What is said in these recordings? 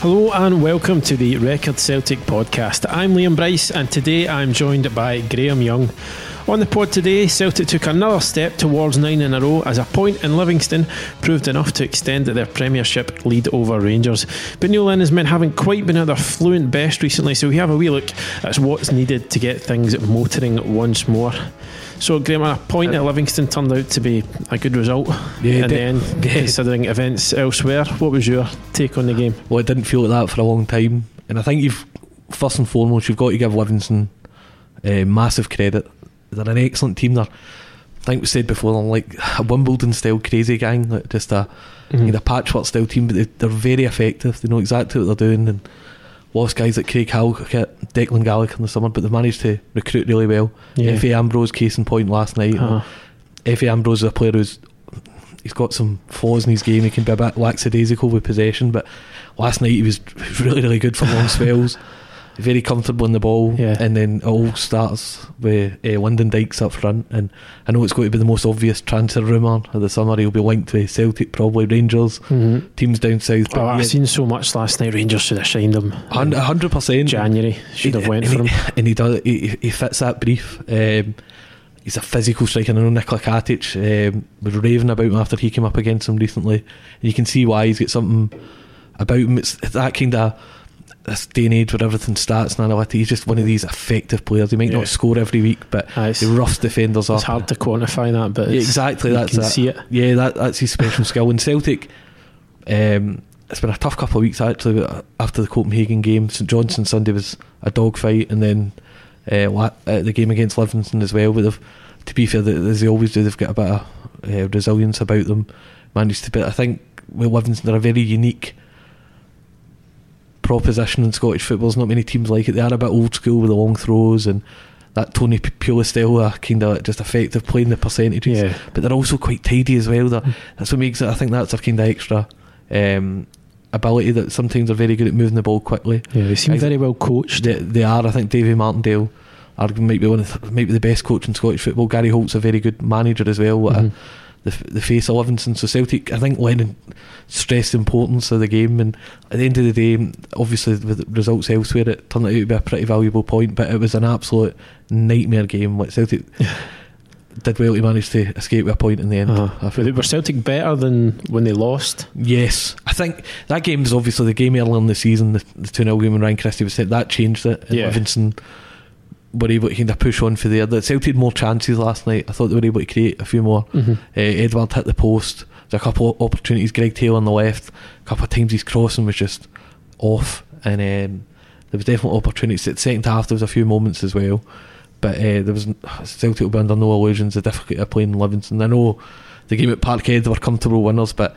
Hello and welcome to the Record Celtic podcast. I'm Liam Bryce and today I'm joined by Graeme Young. On the pod today, Celtic took another step towards nine in a row as a point in Livingston proved enough to extend their Premiership lead over Rangers. But Neil Lennon men haven't quite been at their fluent best recently, so we have a wee look at what's needed to get things motoring once more. So, Graeme, a point at Livingston turned out to be a good result. Yeah, and then, considering events elsewhere, what was your take on the game? Well, it didn't feel like that for a long time, and I think you've first and foremost you've got to give Livingston uh, massive credit. They're an excellent team. They're, I think we said before, they're like a Wimbledon style crazy gang, like just a, Mhm. a patchwork style team, but they, they're very effective. They know exactly what they're doing, and lost guys like Craig Halkett, Declan Gallagher in the summer, but they've managed to recruit really well. Yeah. Efe Ambrose, case in point last night. Uh, Efe Ambrose is a player who's he's got some flaws in his game. He can be a bit lackadaisical with possession, but last night he was really, really good for long spells. Very comfortable in the ball, Yeah. and then it all starts with uh, Lyndon Dykes up front. And I know it's going to be the most obvious transfer rumour of the summer. He'll be linked with Celtic, probably Rangers, mhm. teams down south. Oh, I've yeah, seen so much last night. Rangers should have signed him. hun- a hundred percent. January should have went for he, him. and he does. He, he fits that brief. Um, he's a physical striker. I know Nikola Katic um, was raving about him after he came up against him recently, and you can see why he's got something about him. It's that kind of this day and age where everything starts and analytics. He's just one of these effective players. He might Yeah. not score every week, but it's, he roughs defenders up. it's hard to quantify that, but Yeah, exactly. you That's can it. see it. Yeah, that, that's his special skill. In Celtic, um, it's been a tough couple of weeks actually. After the Copenhagen game, St Johnstone Sunday was a dogfight, and then uh, uh, the game against Livingston as well. But to be fair, as they always do, they've got a bit of uh, resilience about them. Managed to, but I think with Livingston, they're a very unique proposition in Scottish football. There's not many teams like it. They are a bit old school with the long throws and that Tony P- Pulis style, kind of just effective playing the percentages Yeah, but they're also quite tidy as well. They're, that's what makes it. I think that's a kind of extra um, ability that sometimes they're very good at moving the ball quickly. yeah, they seem I- very well coached. They, they are. I think Davy Martindale are might be one of the, might be the best coach in Scottish football. Gary Holt's a very good manager as well. What a- Mhm. The the face of Livingston. So Celtic, I think Lennon stressed the importance of the game, and at the end of the day, obviously with the results elsewhere, it turned out to be a pretty valuable point. But it was an absolute nightmare game. Like Celtic did well to manage to escape with a point in the end. Uh-huh. Were, feel. they, were Celtic better than when they lost? Yes, I think that game is obviously the game earlier in the season, the, the 2 0 game when Ryan Christie was set. That changed it. And Yeah. Livingston were able to kind of push on for there. The Celtic had more chances last night. I thought they were able to create a few more. Mm-hmm. Uh, Edouard hit the post. There's a couple of opportunities. Greg Taylor on the left. A couple of times his crossing was just off. And um, there was definitely opportunities. At the second half, there was a few moments as well. But uh, there was Celtic will be under no illusions. The difficulty of playing in Livingston. I know the game at Parkhead they were comfortable winners, but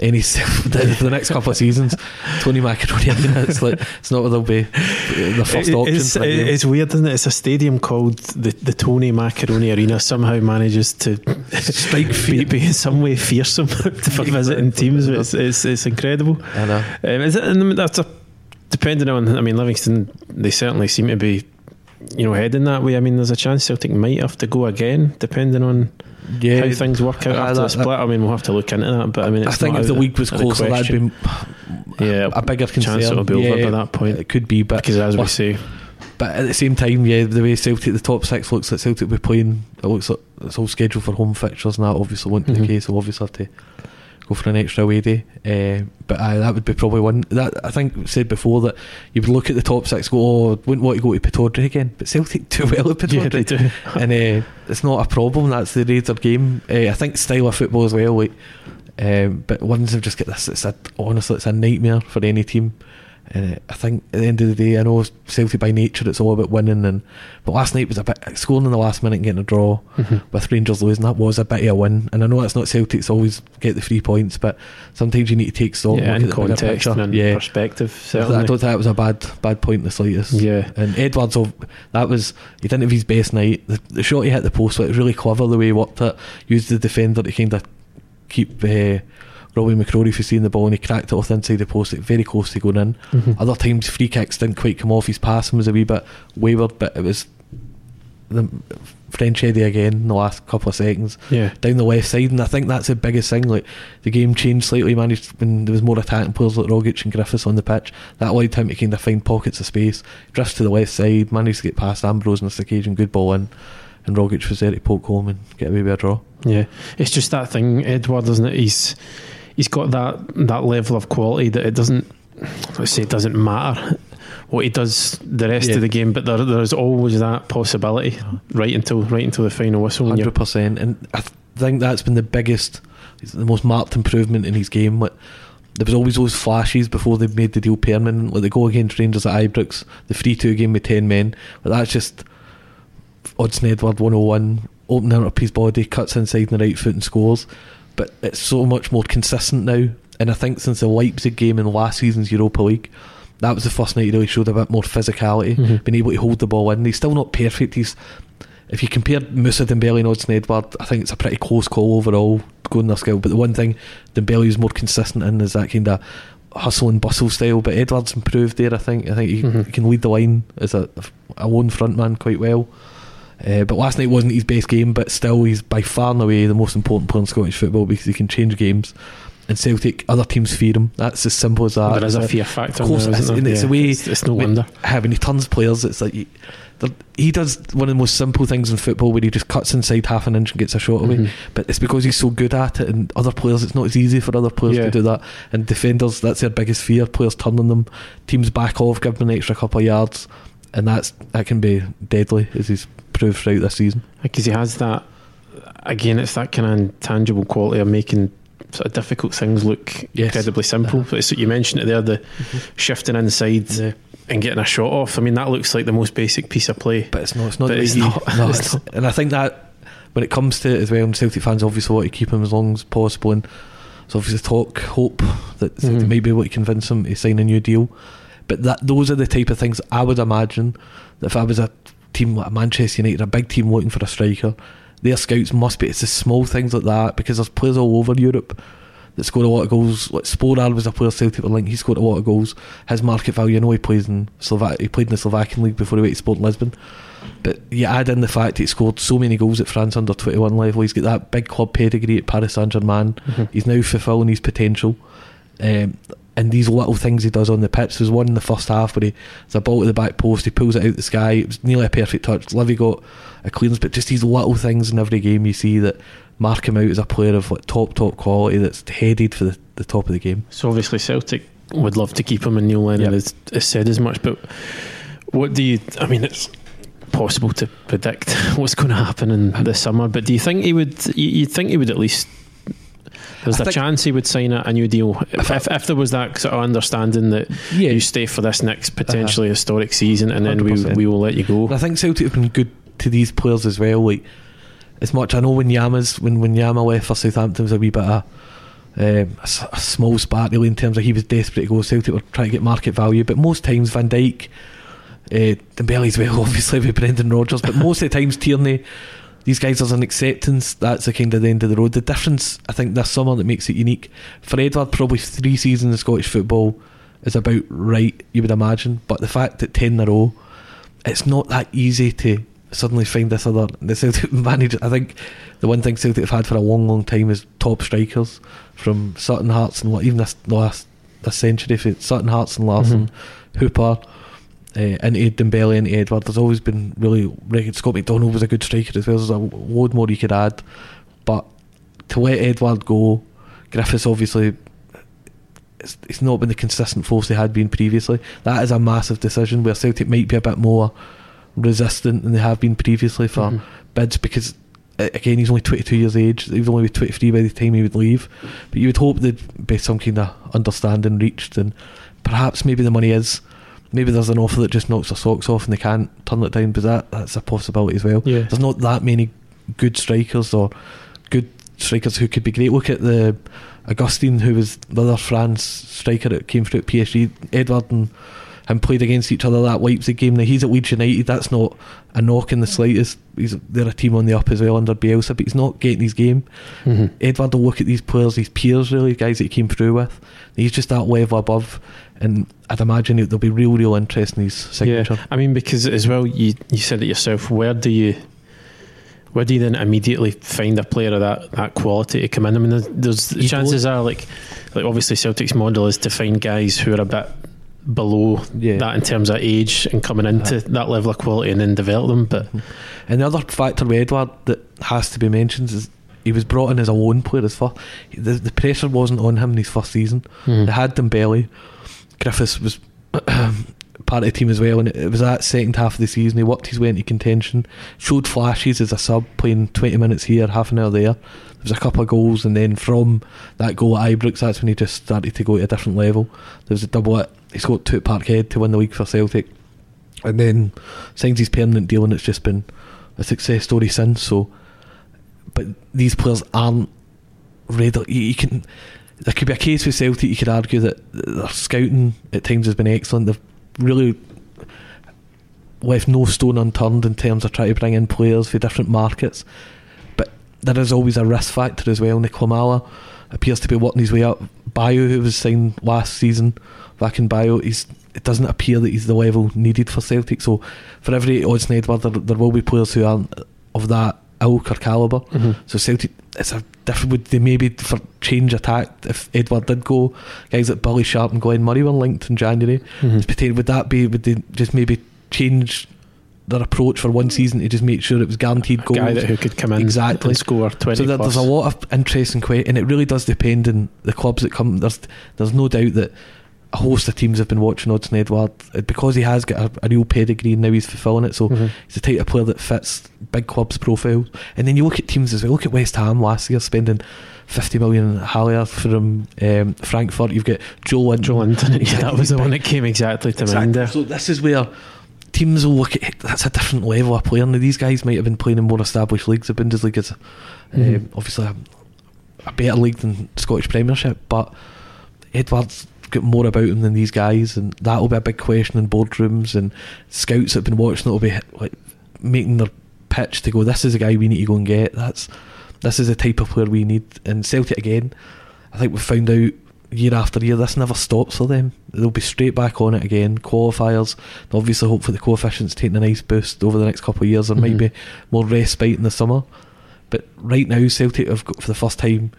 any the, the next couple of seasons, Tony Macaroni. I mean, it's like it's not where they'll be the first It- option. it's, it's weird, isn't it? It's a stadium called the, the Tony Macaroni Arena. Somehow manages to Strike be, be in some way fearsome for visiting teams. It's, it's, it's incredible. I know. Um, is it, and that's a, depending on. I mean, Livingston. They certainly seem to be, you know, heading that way. I mean, there's a chance Celtic might have to go again, depending on Yeah, how things work out uh, after the that- split. I mean, we'll have to look into that. But I mean, it's I think if the league was the closer, that'd be yeah, a bigger concern. chance it'll be over by that point. It could be, but because as we well, say, but at the same time, yeah, the way Celtic, the top six looks like Celtic will be playing. It looks like it's all scheduled for home fixtures, and that obviously won't be Mhm. the case. We'll obviously have to go for an extra away day. Uh, but aye, that would be probably one that I think said before that you would look at the top six, go, oh, wouldn't want to go to Pittodrie again, but Celtic do well at yeah, they Pittodrie. do. and uh, it's not a problem. That's the Raider game. Uh, I think style of football as well. Like, um, but ones have just got this. It's a honestly, it's a nightmare for any team. And uh, I think at the end of the day, I know Celtic by nature it's all about winning, and but last night was a bit scoring in the last minute and getting a draw Mm-hmm. with Rangers losing. That was a bit of a win, and I know that's not Celtic's always get the three points, but sometimes you need to take stock. yeah, and look at the context and yeah. perspective, I don't think that was a bad bad point in the slightest. Yeah. And Edouard's, that was he didn't have his best night. The, the shot he hit the post, it was really clever the way he worked it. Used the defender to kind of keep uh, Robbie McCrorie from seeing the ball, and he cracked it off the inside the post, very close to going in. Mhm. Other times, free kicks didn't quite come off. His passing was a wee bit wayward, but it was the French Eddie again in the last couple of seconds Yeah. down the left side, and I think that's the biggest thing. Like the game changed slightly, managed when there was more attacking players like Rogic and Griffiths on the pitch. That allowed him to kind of find pockets of space. Drifts to the left side, managed to get past Ambrose on this occasion, good ball in, and Rogic was there to poke home and get away with a draw. Yeah, it's just that thing, Edouard, isn't it? He's he's got that that level of quality that it doesn't let's say it doesn't matter what he does the rest Yeah. of the game, but there there's always that possibility right until right until the final whistle. Hundred percent, and I th- think that's been the biggest, the most marked improvement in his game. Like, there was always those flashes before they made the deal permanent, like the goal against Rangers at Ibrox, the three-two game with ten men. But that's just Odsonne Edouard one hundred one, opening up his body, cuts inside on the right foot and scores. But it's so much more consistent now, and I think since the Leipzig game in last season's Europa League. That was the first night he really showed a bit more physicality, Mhm. being able to hold the ball in. He's still not perfect. He's if you compare Moussa Dembele and Odsonne Edouard, I think it's a pretty close call overall going their skill. But the one thing Dembele is more consistent in is that kind of hustle and bustle style. But Edouard's improved there. I think. I think he, Mhm. he can lead the line as a, a lone front man quite well. Uh, but last night wasn't his best game, but still he's by far and away the most important player in Scottish football because he can change games. And Celtic, other teams fear him. That's as simple as that. there is a fear factor. Of course, there, it's, isn't there? it's Yeah. a way. It's, it's no wonder. Having tons of players, it's like he, he does one of the most simple things in football where he just cuts inside half an inch and gets a shot away. Mhm. But it's because he's so good at it, and other players, it's not as easy for other players Yeah. to do that. And defenders, that's their biggest fear: players turning them, teams back off, give them an extra couple of yards, and that's that can be deadly, as he's proved throughout this season. because he has that again it's that kind of intangible quality of making sort of difficult things look Yes. Mm-hmm. incredibly simple it's, you mentioned it there the shifting inside Yeah. and getting a shot off I mean that looks like the most basic piece of play But it's not. It's not. It's not. no, It's it's- not. And I think that when it comes to it as well, and Celtic fans obviously want to keep him as long as possible, and so obviously talk, hope that Celtic Mhm. may be able to convince him to sign a new deal. But that those are the type of things I would imagine that if I was a team like Manchester United, a big team looking for a striker, their scouts must be. It's the small things like that because there's players all over Europe that scored a lot of goals. Like Sporar was a player Celtic were linked. He scored a lot of goals. His market value, I know he plays in Slovak. He played in the Slovakian league before he went to Sport Lisbon. But you add in the fact he scored so many goals at France under 21 level. He's got that big club pedigree at Paris Saint Germain. Mhm. He's now fulfilling his potential. Um, and these little things he does on the pitch. There's one in the first half where he, there's a ball to the back post, he pulls it out the sky. It was nearly a perfect touch. Livy got a clearance, but just these little things in every game you see that mark him out as a player of like top, top quality that's headed for the, the top of the game. so obviously Celtic would love to keep him and Neil Lennon Yep. has, has said as much but what do you I mean it's possible to predict what's going to happen in the summer but do you think he would you, you think he would at least there's I a chance he would sign a, a new deal if, if, if there was that sort of understanding that Yeah. you stay for this next potentially historic season and then we, 100%. we will let you go And I think Celtic have been good to these players as well. Like as much I know when Yama's when when Yama left for Southampton was a wee bit of um, a, a small spark really in terms of he was desperate to go. Celtic were trying to get market value, but most times Van Dijk, uh, Dembele's well obviously with Brendan Rodgers, but most of the times Tierney. These guys there's an acceptance. That's the kind of the end of the road. The difference, I think, this summer that makes it unique for Edouard. Probably three seasons of Scottish football is about right. You would imagine, but the fact that ten in a row it's not that easy to suddenly find this other the Celtic manager. I think the one thing Celtic have had for a long, long time is top strikers from Sutton, Hartson, and what even this last this century. For Sutton, Hartson, and Larsson, mm-hmm. Hooper, uh, into Dembele, into Edouard. There's always been really Scott McDonald was a good striker as well. There's a load more you could add, but to let Edouard go, Griffiths obviously. It's, it's not been the consistent force they had been previously. That is a massive decision where Celtic might be a bit more resistant than they have been previously for Mhm. bids because again he's only 22 years age he would only be 23 by the time he would leave but you would hope there'd be some kind of understanding reached and perhaps maybe the money is. Maybe there's an offer that just knocks their socks off and they can't turn it down, but that that's a possibility as well. Yeah. There's not that many good strikers or good strikers who could be great. Look at the Augustine, who was the other France striker that came through at PSG. Edouard and him played against each other that Leipzig game. Now he's at Leeds United. That's not a knock in the slightest. He's they're a team on the up as well under Bielsa, but he's not getting his game. Mhm. Edouard will look at these players, these peers, really, guys that he came through with. He's just that level above, and I'd imagine it- there'll be real, real interest in his signature. Yeah, I mean because as well, you you said it yourself. Where do you where do you then immediately find a player of that, that quality to come in? I mean, there's, there's chances are like like obviously Celtic's model is to find guys who are a bit below Yeah. that in terms of age and coming into that level of quality and then develop them. But And the other factor with Edouard that has to be mentioned is he was brought in as a loan player as first. The, the pressure wasn't on him in his first season. Mhm. They had Dembele. Griffiths was part of the team as well, and it, was that second half of the season he worked his way into contention, showed flashes as a sub, playing 20 minutes here, half an hour there. There was a couple of goals, and then from that goal at Ibrox, that's when he just started to go to a different level. There was a double at, he scored two at Parkhead to win the league for Celtic, and then signs his permanent deal, and it's just been a success story since. So, but these players aren't ready. You, you can. There could be a case with Celtic. You could argue that their scouting at times has been excellent. They've really left no stone unturned in terms of trying to bring in players for different markets. But there is always a risk factor as well. Nick Lamala appears to be working his way up. Bayo, who was signed last season, back in Bayo, he's it doesn't appear that he's the level needed for Celtic. So for every Odsonne Edouard, there, there will be players who aren't of that ilk or calibre. Mhm. So Celtic, it's a different. Would they maybe for change attack if Edouard did go? Guys like Billy Sharp and Glenn Murray were linked in January. Mhm. Would that be? Would they just maybe change their approach for one season to just make sure it was guaranteed goals? guy that who could come in Exactly. and score twenty so there, there's a lot of interest in que- and it really does depend on the clubs that come. There's there's no doubt that a host of teams have been watching Odsonne Edouard uh, because he has got a, a real pedigree and now he's fulfilling it. So Mhm. he's the type of player that fits big clubs' profiles. And then you look at teams as well. Look at West Ham last year spending 50 million Haller from um, Frankfurt. You've got Joelinton. Joe Linton, yeah, that was the one that came exactly to mind there. So this is where teams will look at that's a different level of player. Now these guys might have been playing in more established leagues. The Bundesliga is Mhm. um, obviously a, a better league than Scottish Premiership, but Edouard's got more about him than these guys, and that will be a big question in boardrooms and scouts that have been watching. That will be like making their pitch to go. This is a guy we need to go and get. That's this is the type of player we need. And Celtic again, I think we've found out year after year this never stops for them. They'll be straight back on it again. Qualifiers, obviously hope for the coefficients taking a nice boost over the next couple of years. There might Mhm. be more respite in the summer, but right now Celtic have got for the first time.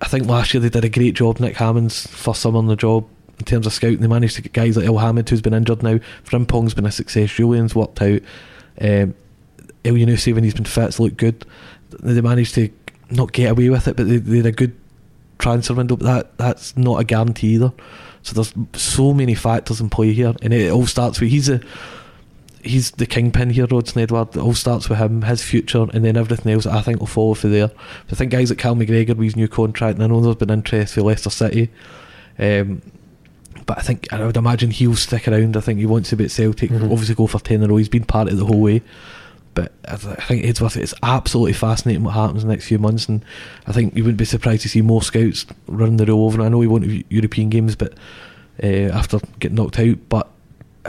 I think last year they did a great job. Nick Hammond's first summer on the job in terms of scouting. They managed to get guys like Elhamed, who's been injured now. Frimpong's been a success. Jullien's worked out. Um, Elyounoussi, when he's been fit, has looked good. They managed to not get away with it, but they, they had a good transfer window. But that that's not a guarantee either. So there's so many factors in play here, and it all starts with he's a he's the kingpin here, Odsonne Edouard. It all starts with him, his future, and then everything else I think will follow for there. So I think guys like Cal McGregor with his new contract, and I know there's been interest for Leicester City. Um, but I think I would imagine he'll stick around. I think he wants to be at Celtic. Mhm. Obviously, go for ten in a row. He's been part of the whole way. But I th- I think Edgeworth, it's absolutely fascinating what happens in the next few months, and I think you wouldn't be surprised to see more scouts running the row over. And I know he won Eu- European games, but uh, after getting knocked out, but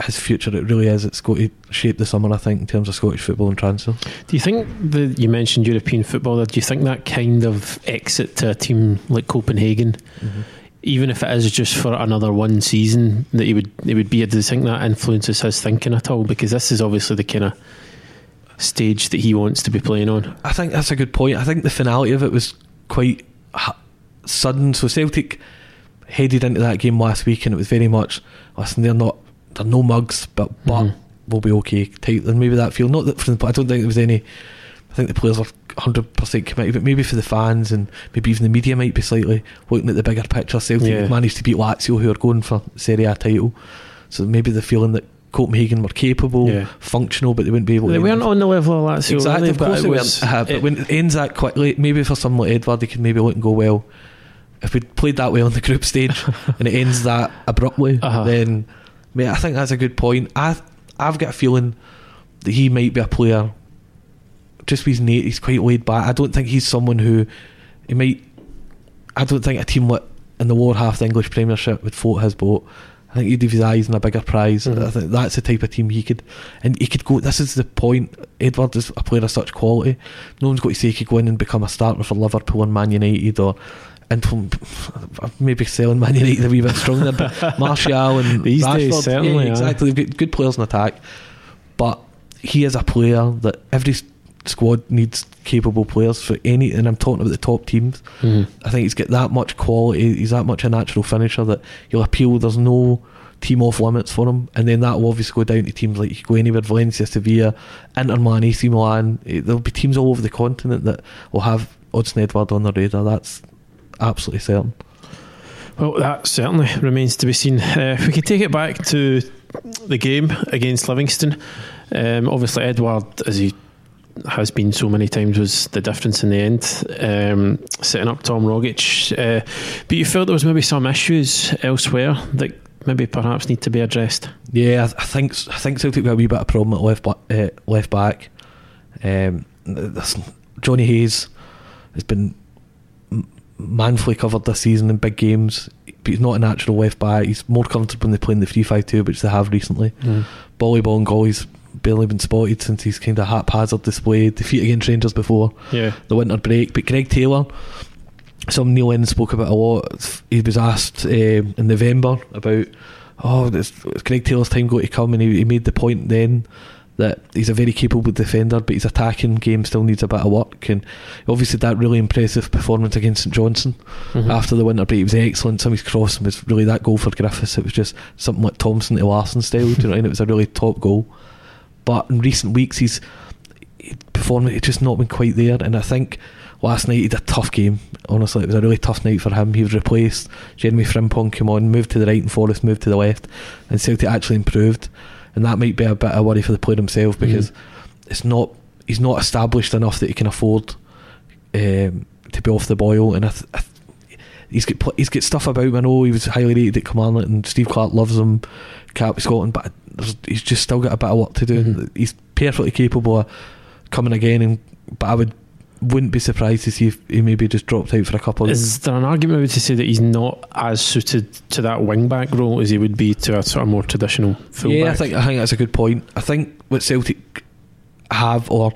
his future it really is. It's going to shape the summer, I think, in terms of Scottish football and transfer. Do you think the you mentioned European football? Do you think that kind of exit to a team like Copenhagen, even if it is just for another one season, that he would he would be? Do you think that influences his thinking at all? Because this is obviously the kind of stage that he wants to be playing on. I think that's a good point. I think the finality of it was quite ha- sudden. So Celtic headed into that game last week, and it was very much listen. They're not. They're no mugs, but but Mhm. we'll be okay. Tight. And maybe that feel not that for the. I don't think there was any. I think the players are hundred percent committed, but maybe for the fans and maybe even the media might be slightly looking at the bigger picture. Celtic Yeah. managed to beat Lazio, who are going for Serie A title, so maybe the feeling that Copenhagen were capable, Yeah. functional, but they wouldn't be able. They to weren't on the level of that, exactly. really, Of course they was- weren't. Uh, but it- when it ends that quickly, maybe for someone like Edouard, he could maybe look and go well. if we played that way on the group stage and it ends that abruptly, Uh-huh. then mate, I think that's a good point. I I've got a feeling that he might be a player. Just because he's, na- he's quite laid back. I don't think he's someone who he might. I don't think a team like in the lower half of the English Premiership would float his boat. I think he'd have his eyes on a bigger prize. Mhm. I think that's the type of team he could, and he could go. This is the point. Edouard is a player of such quality. No one's got to say he could go in and become a starter for Liverpool and Man United, or and from maybe selling Man United a wee bit stronger. But Martial and These days, Rashford, certainly, yeah, exactly. They've got good players in attack, but he is a player that every squad needs capable players for any. And I'm talking about the top teams. Mhm. I think he's got that much quality. He's that much a natural finisher that he'll appeal. There's no team off limits for him, and then that will obviously go down to teams like you go anywhere, Valencia, Sevilla, Inter Milan, AC Milan. Eh, There'll be teams all over the continent that will have Odsonne Edouard on their radar. That's absolutely certain. Well, that certainly remains to be seen. Uh, if we could take it back to the game against Livingston, um, obviously Edward, as he has been so many times, was the difference in the end, um, setting up Tom Rogic. Uh, but you felt there was maybe some issues elsewhere that maybe perhaps need to be addressed. Yeah, I, I think I think Celtic got a wee bit of problem at left ba- uh, left back. Um, this, Johnny Hayes has been manfully covered this season in big games, but he's not a natural left back. He's more comfortable when they play in the three five two, which they have recently. Boli Bolingoli's barely been spotted since he's kind of haphazard display defeat against Rangers before Yeah. the winter break. But Greg Taylor, some Neil Lennon spoke about a lot. He was asked um, in November about, oh, it's, it's Greg Taylor's time going to come, and he, he made the point then that he's a very capable defender, but his attacking game still needs a bit of work. And obviously that really impressive performance against St Johnstone Mhm. after the winter break. Was excellent. Some of his crossing was really that goal for Griffiths. It was just something like Thompson to Larsson style. do you know what I mean? It was a really top goal. But in recent weeks, he's he performed. It's just not been quite there. And I think last night he had a tough game. Honestly, it was a really tough night for him. He was replaced. Jeremie Frimpong came on, moved to the right, and Forrest moved to the left. And Celtic actually improved. And that might be a bit of worry for the player himself because it's not. He's not established enough that he can afford um, to be off the boil. And I, th- I th- he's got he's got stuff about him. I know he was highly rated at Kilmarnock, and Steve Clarke loves him, cap Scotland, but he's just still got a bit of work to do. Mhm. He's perfectly capable of coming again, and but I would wouldn't be surprised to see if he maybe just dropped out for a couple. of Is there an argument maybe to say that he's not as suited to that wing back role as he would be to a sort of more traditional fullback? Yeah, I think I think that's a good point. I think what Celtic have or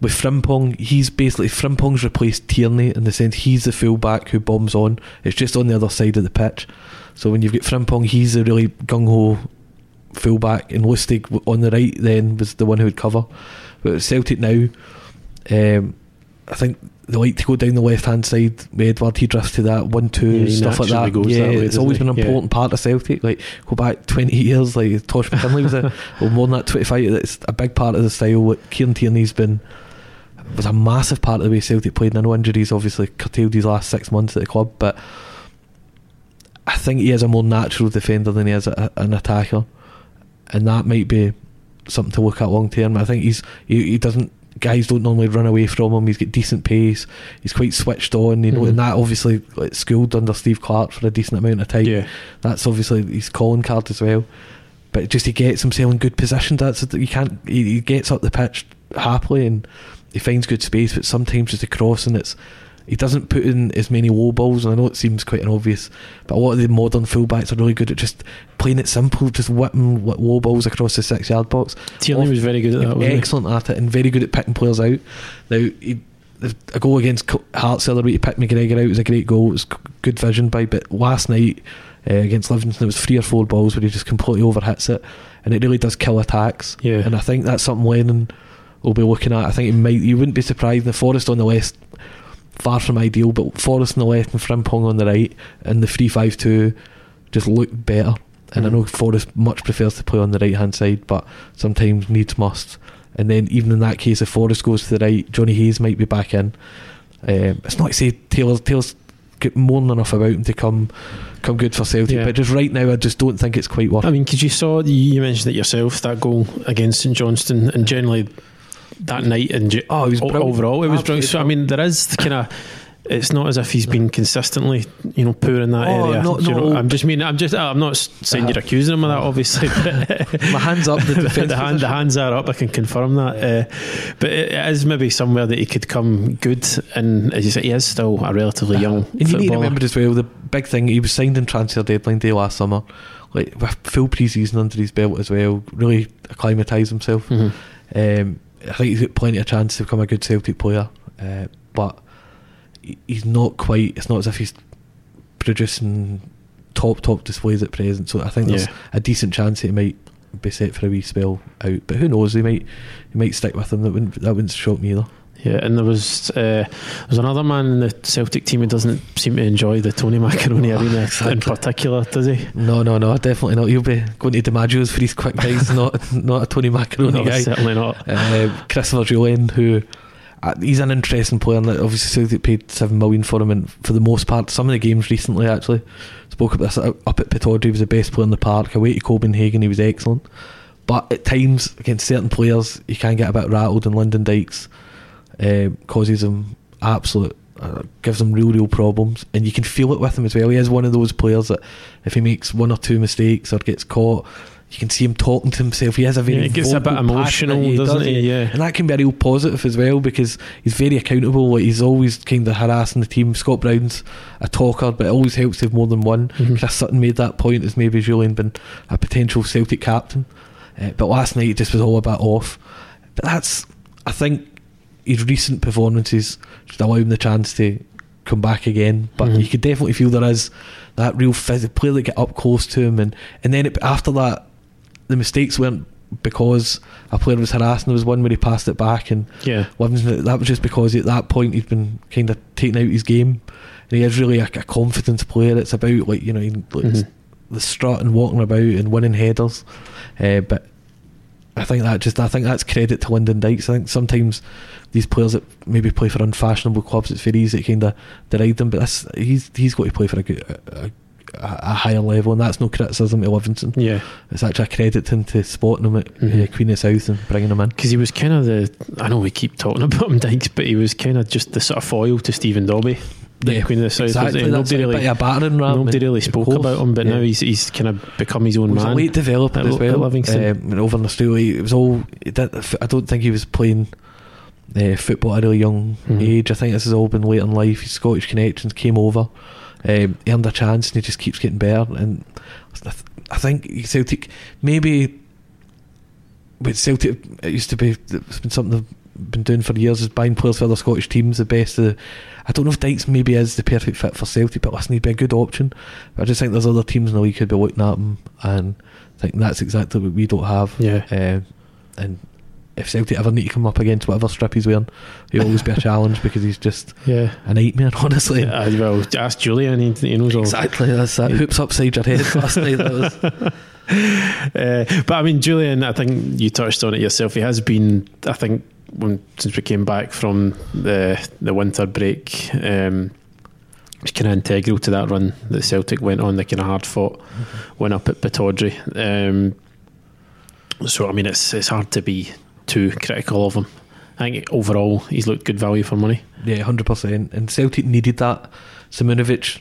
with Frimpong, he's basically Frimpong's replaced Tierney in the sense he's the fullback who bombs on. It's just on the other side of the pitch. So when you've got Frimpong, he's a really gung ho fullback, and Lustig on the right then was the one who would cover. But Celtic now, um, I think they like to go down the left hand side with Edward. He drifts to that one two Yeah, stuff like that. yeah, that way, it's always he? been an Yeah. important part of Celtic. Like go back twenty years, like Tosh McKinlay was a well more than that twenty five. It's a big part of the style. What Kieran Tierney's been was a massive part of the way Celtic played. And I know injuries obviously curtailed his last six months at the club, but I think he is a more natural defender than he is a, an attacker, and that might be something to look at long term. I think he's he, he doesn't guys don't normally run away from him. He's got decent pace. He's quite switched on, you know, Mhm. and that obviously like, schooled under Steve Clarke for a decent amount of time. Yeah. That's obviously his calling card as well. But just he gets himself in good positions. That's you can't. He, he gets up the pitch happily and he finds good space. But sometimes just a cross and it's he doesn't put in as many low balls. And I know it seems quite an obvious, but a lot of the modern fullbacks are really good at just playing it simple, just whipping wh- low balls across the six yard box. Tierney was very good at that, wasn't he? excellent at it and very good at picking players out. Now, he, a goal against Hearts the other week, he picked McGregor out. It was a great goal. It was good vision by. But last night uh, against Livingston, it was three or four balls where he just completely overhits it, and it really does kill attacks. Yeah. And I think that's something Lennon will be looking at. I think he might. You wouldn't be surprised. The Forrest on the west, far from ideal, but Forrest on the left and Frimpong on the right, and the three-five-two just look better. And I Mhm. know Forrest much prefers to play on the right hand side, but sometimes needs must. And then even in that case, if Forrest goes to the right, Johnny Hayes might be back in. Um, it's not to say Taylor Taylor's got more than enough about him to come come good for Celtic, Yeah. but just right now, I just don't think it's quite worth. I mean, because you saw, you mentioned it yourself, that goal against St Johnstone, and generally that night and Oh, it was brilliant. overall, it was brilliant. So, I mean, there is the kind of it's not as if he's been consistently, you know, poor in that Oh, area. no, Do you no. know, I'm just mean, I'm just, I'm not saying you're accusing him of that, obviously. My hands up. The, the, hand, the hands are up. I can confirm that. Uh, but it it is maybe somewhere that he could come good. And as you say, he is still a relatively young And you need to remember as well the big thing he was signed in transfer deadline day last summer, like with full pre-season under his belt as well. Really acclimatised himself. Mhm. Um, I think he's got plenty of chance to become a good Celtic player, uh, but he's not quite. It's not as if he's producing top top displays at present. So I think there's Yeah. a decent chance he might be set for a wee spell out. But who knows? He might he might stick with him. That wouldn't that wouldn't shock me either. Yeah, and there was uh, there's another man in the Celtic team who doesn't seem to enjoy the Tony Macaroni Oh, arena in particular, does he? No, no, no, definitely not. You'll be going to DiMaggio's for these quick guys, not not a Tony Macaroni No, guy. certainly not. Uh, Christopher Jullien, who uh, he's an interesting player, and obviously Celtic paid seven million for him, and for the most part, some of the games recently actually spoke about this up at Pittodrie. He was the best player in the park. Away to Copenhagen, he was excellent, but at times against certain players, he can get a bit rattled, and Lyndon Dykes uh, causes him absolute. Uh, gives him real, real problems, and you can feel it with him as well. He is one of those players that, if he makes one or two mistakes or gets caught, you can see him talking to himself. He has a very Yeah, he gets a bit emotional, passionate- doesn't does, he? Yeah. and that can be a real positive as well because he's very accountable. Like he's always kind of harassing the team. Scott Brown's a talker, but it always helps to have more than one. Mhm. Chris Sutton made that point as maybe Jullien been a potential Celtic captain, uh, but last night it just was all a bit off. But that's, I think, his recent performances should allow him the chance to come back again. But Mhm. you could definitely feel there is that real physical player that get up close to him, and and then it, after that, the mistakes weren't because a player was harassing. There was one where he passed it back, and Yeah. Livingston, that was just because at that point he'd been kind of taking out his game, and he is really a, a confidence player. It's about like you know he, like Mhm. the strut and walking about and winning headers, uh, but. I think that just I think that's credit to Lyndon Dykes. I think sometimes these players that maybe play for unfashionable clubs, it's very easy to kind of deride them. But he's he's got to play for a, a, a, a higher level, and that's no criticism to Livingston. Yeah. It's actually a credit to him to spotting him at Mhm. uh, Queen of South and bringing him in. Because he was kind of the. I know we keep talking about him, Dykes, but he was kind of just the sort of foil to Stephen Dobbie. The Yeah, Queen of the South. Exactly? Nobody really, a battering ram. nobody really spoke course, about him, but yeah. now he's he's kind of become his own He was man. a late developer as well. Livingston. Um, over in Australia, it was all. It did, I don't think he was playing uh, football at a really young Mhm. age. I think this has all been late in life. His Scottish connections came over, um, earned a chance, and he just keeps getting better. And I th- I think Celtic maybe. with Celtic, it used to be. It's been something been doing for years. Is buying players for other Scottish teams. The best. Of, I don't know if Dykes maybe is the perfect fit for Celtic, but listen, he'd be a good option. I just think there's other teams in the league who'd be looking at him, and I think that's exactly what we don't have. Yeah. Um, and if Celtic ever need to come up against whatever strip he's wearing, he'll always be a challenge because he's just Yeah. a nightmare, honestly. Uh, well, ask Jullien. He, he knows all. Exactly, that's that. Hoops upside your head last night. That was, Uh, but I mean, Jullien, I think you touched on it yourself. He has been, I think, when since we came back from the the winter break, um, was kind of integral to that run that Celtic went on. The kind of hard fought win up at Pittodrie. Um, so I mean, it's it's hard to be too critical of him. I think overall he's looked good value for money. yeah, hundred percent. And Celtic needed that. Simunovic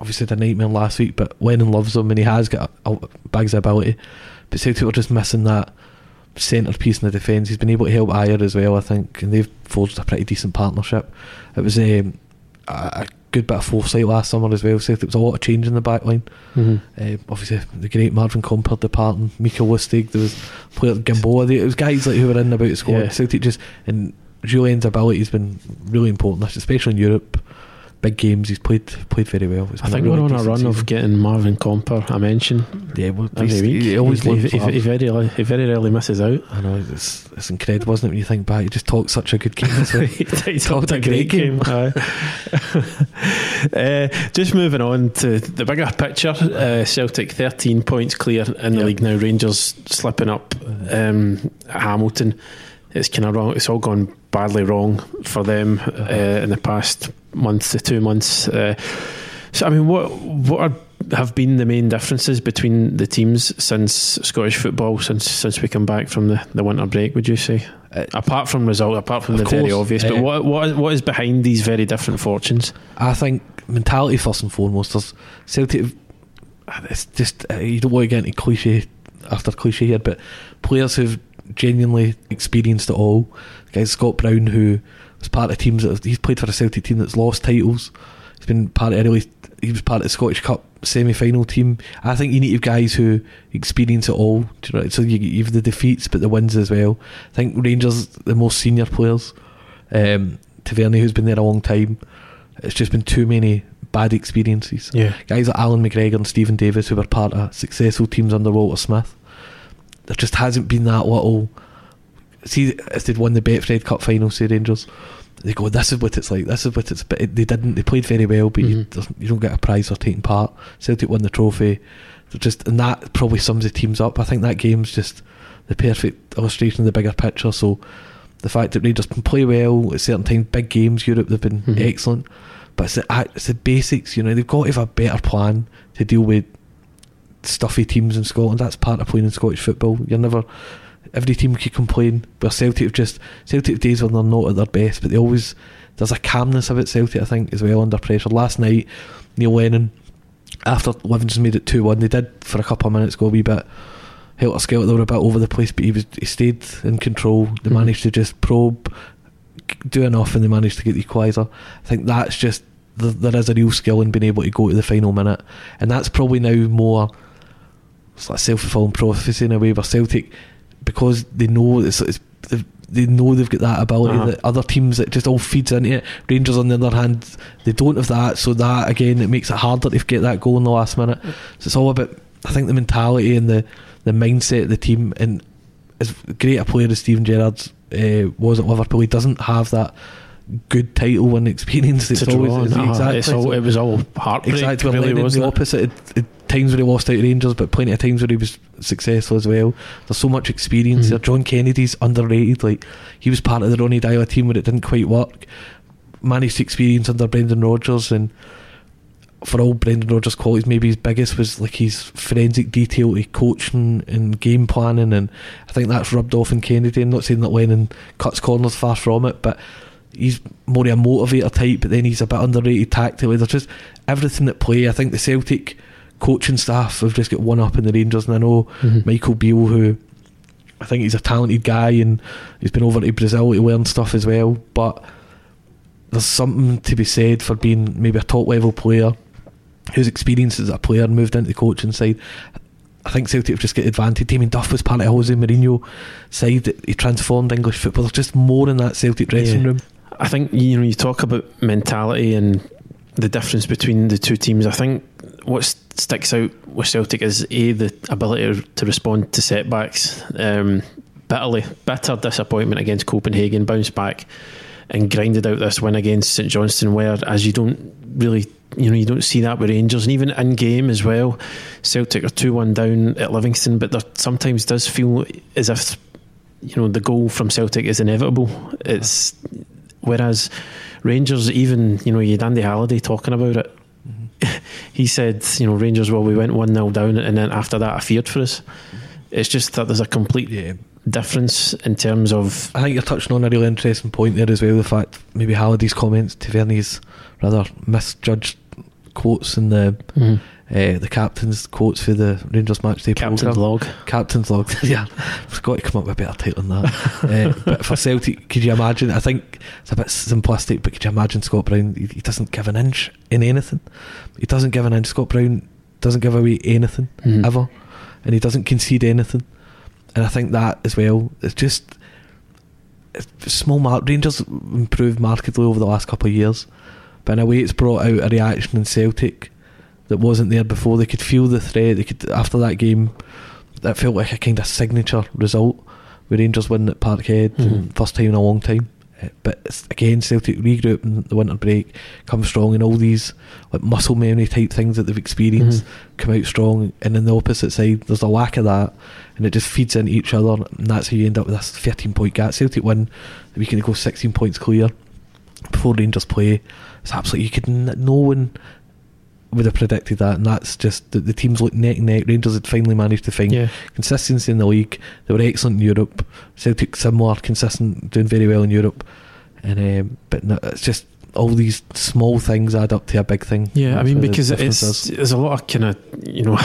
obviously had a nightmare last week, but Lennon loves him and he has got a, a bags of ability. But Celtic were just missing that centrepiece in the defence. He's been able to help Ajer as well, I think, and they've forged a pretty decent partnership. It was um, a, a good bit of foresight last summer as well. Celtic was a lot of change in the back line. Uh, obviously, the great Marvin Compper departing, Mika Lustig, there was player Gamboa. There was guys like who were in and about the squad. Yeah. Celtic just and Jullien's ability has been really important, especially in Europe. Big games, he's played played very well. I think really we're on a run of getting Marvin Compper a mention yeah. Well, every week. He always he, he, he, very, rarely- he very rarely misses out. I know it's it's incredible, isn't it? When you think back, he just talks such a good game. he Talked talked a great game. aye. uh, just moving on to the bigger picture. Uh, Celtic 13 points clear in the league now. Rangers slipping up um, Hamilton. It's kind of wrong. It's all gone badly wrong for them uh, in the past month to two months. Uh, so I mean, what what are have been the main differences between the teams since Scottish football since since we come back from the, the winter break? Would you say, uh, apart from result, apart from the course, very obvious, uh, but what what is, what is behind these very different fortunes? I think mentality first and foremost. There's Celtic. It's just uh, you don't want to get into cliche after cliche here, but players who've genuinely experienced it all. The guy Scott Brown, who was part of teams that he's played for a Celtic team that's lost titles. He's been part of early. He was part of the Scottish Cup semi-final team. I think you need to have guys who experience it all. So you, have the defeats, but the wins as well. I think Rangers the most senior players. Um, who's been there a long time. It's just been too many bad experiences. Yeah, guys like Allan McGregor and Steven Davis, who were part of successful teams under Walter Smith. There just hasn't been that little. See, as they'd won the Betfred Cup final, say Rangers, they go, "This is what it's like. This is what it's." But they didn't. They played very well, but mm-hmm. you, you, don't get a prize for taking part. Celtic won the trophy. They're just, and that probably sums the teams up. I think that game's just the perfect illustration of the bigger picture. So the fact that Rangers can play well at certain times, big games, Europe, they've been mm-hmm. excellent. But it's the, it's the basics, you know. They've got to have a better plan to deal with stuffy teams in Scotland. That's part of playing in Scottish football. You're never every team could complain, but Celtic have just Celtic days when they're not at their best, but they always there's a calmness about Celtic I think as well under pressure. Last night, Neil Lennon after Livingston made it two one, they did for a couple of minutes go a wee bit helter skelter. They were a bit over the place, but he was he stayed in control. They mm-hmm. managed to just probe, do enough, and they managed to get the equaliser. I think that's just there is a real skill in being able to go to the final minute, and that's probably now more. It's like self fulfilling prophecy in a way where Celtic because they know it's, it's they know they've got that ability uh-huh. that other teams it just all feeds into it. Rangers on the other hand, they don't have that, so that again it makes it harder to get that goal in the last minute. So it's all about I think the mentality and the, the mindset of the team and as great a player as Steven Gerrard uh, was at Liverpool, he doesn't have that good title win experience. It's, always it's exactly it's all, it was all heartbreak. Exactly, really, the opposite. It, it, times where he lost out Rangers, but plenty of times where he was successful as well. There's so much experience mm-hmm. there. John Kennedy's underrated. Like he was part of the Ronnie Deila team where it didn't quite work. Managed experience under Brendan Rodgers and for all Brendan Rodgers' qualities, maybe his biggest was like his forensic detail to coaching and game planning, and I think that's rubbed off in Kennedy. I'm not saying that Lennon cuts corners, far from it, but he's more of a motivator type, but then he's a bit underrated tactically. There's just everything at play. I think the Celtic coaching staff have just got one up in the Rangers, and I know mm-hmm. Michael Beale, who I think he's a talented guy, and he's been over to Brazil to learn stuff as well. But there's something to be said for being maybe a top level player whose experience as a player moved into the coaching side. I think Celtic have just got advantage. Damien Duff was part of Jose Mourinho side that he transformed English football. There's just more in that Celtic dressing yeah. room. I think you know you talk about mentality and the difference between the two teams. I think what sticks out with Celtic is a the ability to respond to setbacks. Um, bitterly, bitter disappointment against Copenhagen, bounce back and grinded out this win against St Johnstone. Where as you don't really, you know, you don't see that with Rangers, and even in game as well. Celtic are two one down at Livingston, but there sometimes does feel as if you know the goal from Celtic is inevitable. It's whereas Rangers, even you know, you had Andy Halliday talking about it he said, you know, Rangers, well, we went 1 0 down, and then after that, I feared for us. It's just that there's a complete yeah. difference in terms of. I think you're touching on a really interesting point there as well. The fact maybe Halliday's comments, Tavernier's rather misjudged quotes in the mm-hmm. Uh, the captain's quotes for the Rangers match day Captain's program. log. Captain's log. yeah, I've got to come up with a better title than that. uh, but for Celtic, could you imagine? I think it's a bit simplistic, but could you imagine Scott Brown? He, he doesn't give an inch in anything. He doesn't give an inch. Scott Brown doesn't give away anything mm-hmm. ever, and he doesn't concede anything. And I think that as well. It's just it's small. Mar- Rangers improved markedly over the last couple of years but in a way, it's brought out a reaction in Celtic that wasn't there before. They could feel the threat. They could after that game, that felt like a kind of signature result. With Rangers winning at Parkhead, mm-hmm. first time in a long time. Uh, but again, Celtic regroup in the winter break, come strong, and all these like muscle memory type things that they've experienced mm-hmm. come out strong. And then the opposite side, there's a lack of that, and it just feeds into each other, and that's how you end up with this 13 point gap. Celtic win, we can go 16 points clear before Rangers play. It's absolutely you could no one would have predicted that, and that's just the, the teams look neck and neck. Rangers had finally managed to find Yeah. consistency in the league. They were excellent in Europe. Celtic similar, consistent, doing very well in Europe. And um, but no, it's just all these small things add up to a big thing. Yeah, I mean, because it's is. there's a lot of kind of you know,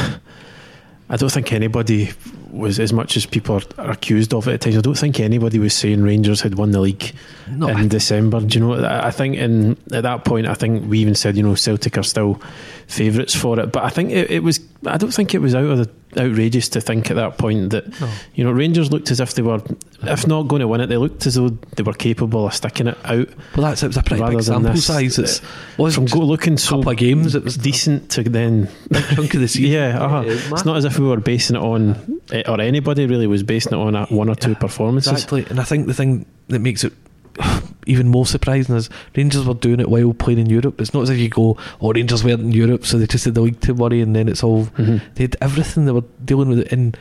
I don't think anybody was as much as people are, accused of it at times. I don't think anybody was saying Rangers had won the league no, in December. Do you know? I think in at that point, I think we even said you know Celtic are still favourites for it. But I think it, it was. I don't think it was out of the outrageous to think at that point that No. you know Rangers looked as if they were, if not going to win it, they looked as though they were capable of sticking it out. well, that's it was a pretty big sample this, size. It's was From go looking so couple of games, it was decent to then chunk of the season. yeah, uh-huh. It's not as if we were basing it on, eh, or anybody really was basing it on a, one or two performances. Exactly, and I think the thing that makes it even more surprising is Rangers were doing it while playing in Europe. It's not as if you go, "Oh, Rangers weren't in Europe, so they just had the league to worry," and then it's all Mhm. they had everything. They were dealing with it in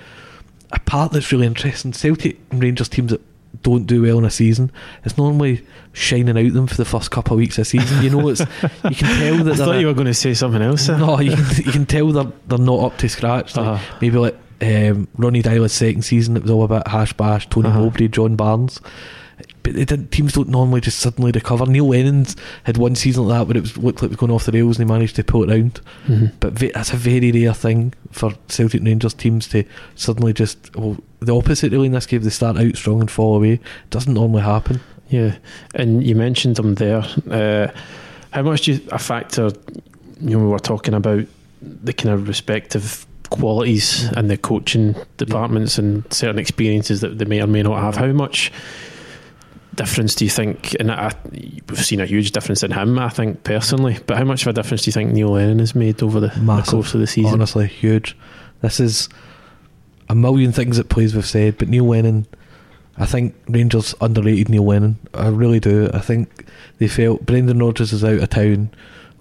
a part that's really interesting. Celtic and Rangers teams that don't do well in a season, it's normally shining out them for the first couple of weeks of season. You know, it's you can tell that I thought you were going to say something else. no, you can, you can tell they're they're not up to scratch. Like, Uh-huh. Maybe like um, Ronny Deila's second season, it was all about hash bash, Tony Uh-huh. Mowbray, John Barnes. But they didn't, teams don't normally just suddenly recover. Neil Lennon's had one season like that where it was, looked like it was going off the rails and he managed to pull it round. Mhm. But ve- that's a very rare thing for Celtic Rangers teams to suddenly just, well, the opposite really in this game, they start out strong and fall away. doesn't normally happen. Yeah, and you mentioned them there. Uh, how much do you a factor? You know, we were talking about the kind of respective qualities and the coaching departments and certain experiences that they may or may not have. How much difference do you think? And I, we've seen a huge difference in him, I think personally. But how much of a difference do you think Neil Lennon has made over the, the course of the season? Honestly, huge. This is a million things that players have said, but Neil Lennon, I think Rangers underrated Neil Lennon. I really do. I think they felt Brendan Rodgers is out of town.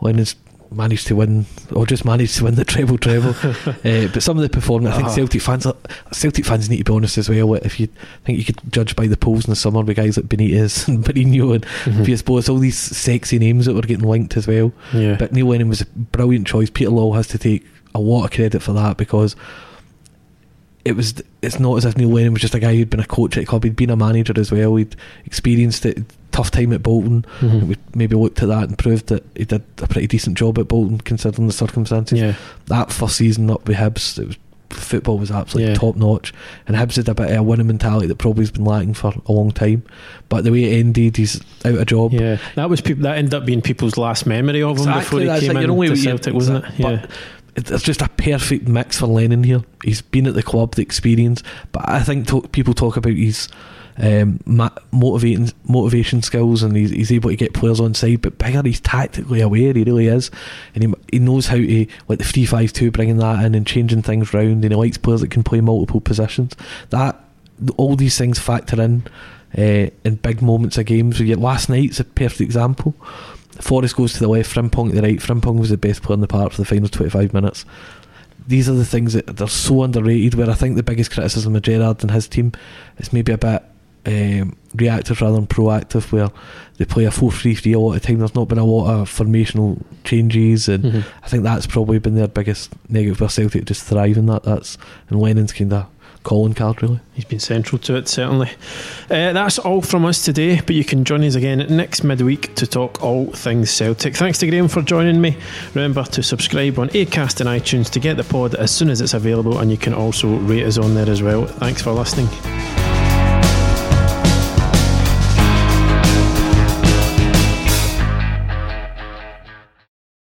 Lennon's managed to win, or just managed to win the treble treble. uh, but some of the performance, I think Uh-huh. Celtic fans, are, Celtic fans need to be honest as well. If you think you could judge by the polls in the summer with guys like Benitez and Mourinho and Mhm. Villas-Boas, all these sexy names that were getting linked as well. Yeah, But Neil Lennon was a brilliant choice. Peter Lawwell has to take a lot of credit for that because it was. It's not as if Neil Lennon was just a guy who'd been a coach at club. He'd been a manager as well. He'd experienced it. Tough time at Bolton. Mhm. We maybe looked at that and proved that he did a pretty decent job at Bolton considering the circumstances. yeah, That first season up with Hibs, it was football was absolutely Yeah. top notch, and Hibs had a bit of a winning mentality that probably has been lacking for a long time. But the way it ended, he's out of job. yeah. That was peop that ended up being people's last memory of him before he came it. in only to Celtic, wasn't it? Yeah. it- it's just a perfect mix for Lennon here. He's been at the club, the experience, but I think to- people talk about his um, motivating motivation skills, and he's, he's able to get players on side. But bigger, he's tactically aware. He really is, and he he knows how to like the three five two, bringing that in and changing things round. And he likes players that can play multiple positions. That all these things factor in. Uh, in big moments of games, last night's a perfect example. Forrest goes to the left, Frimpong to the right. Frimpong was the best player in the park for the final 25 minutes. These are the things that they're so underrated. Where I think the biggest criticism of Gerrard and his team is maybe a bit um, reactive rather than proactive, where they play a 4 3 3 a lot of time. There's not been a lot of formational changes, and Mhm. I think that's probably been their biggest negative. for Celtic just thrive in that. That's and Lennon's kind of calling card, really. He's been central to it, certainly. Uh, that's all from us today, but you can join us again next midweek to talk all things Celtic. Thanks to Graeme for joining me. Remember to subscribe on Acast and iTunes to get the pod as soon as it's available, and you can also rate us on there as well. Thanks for listening.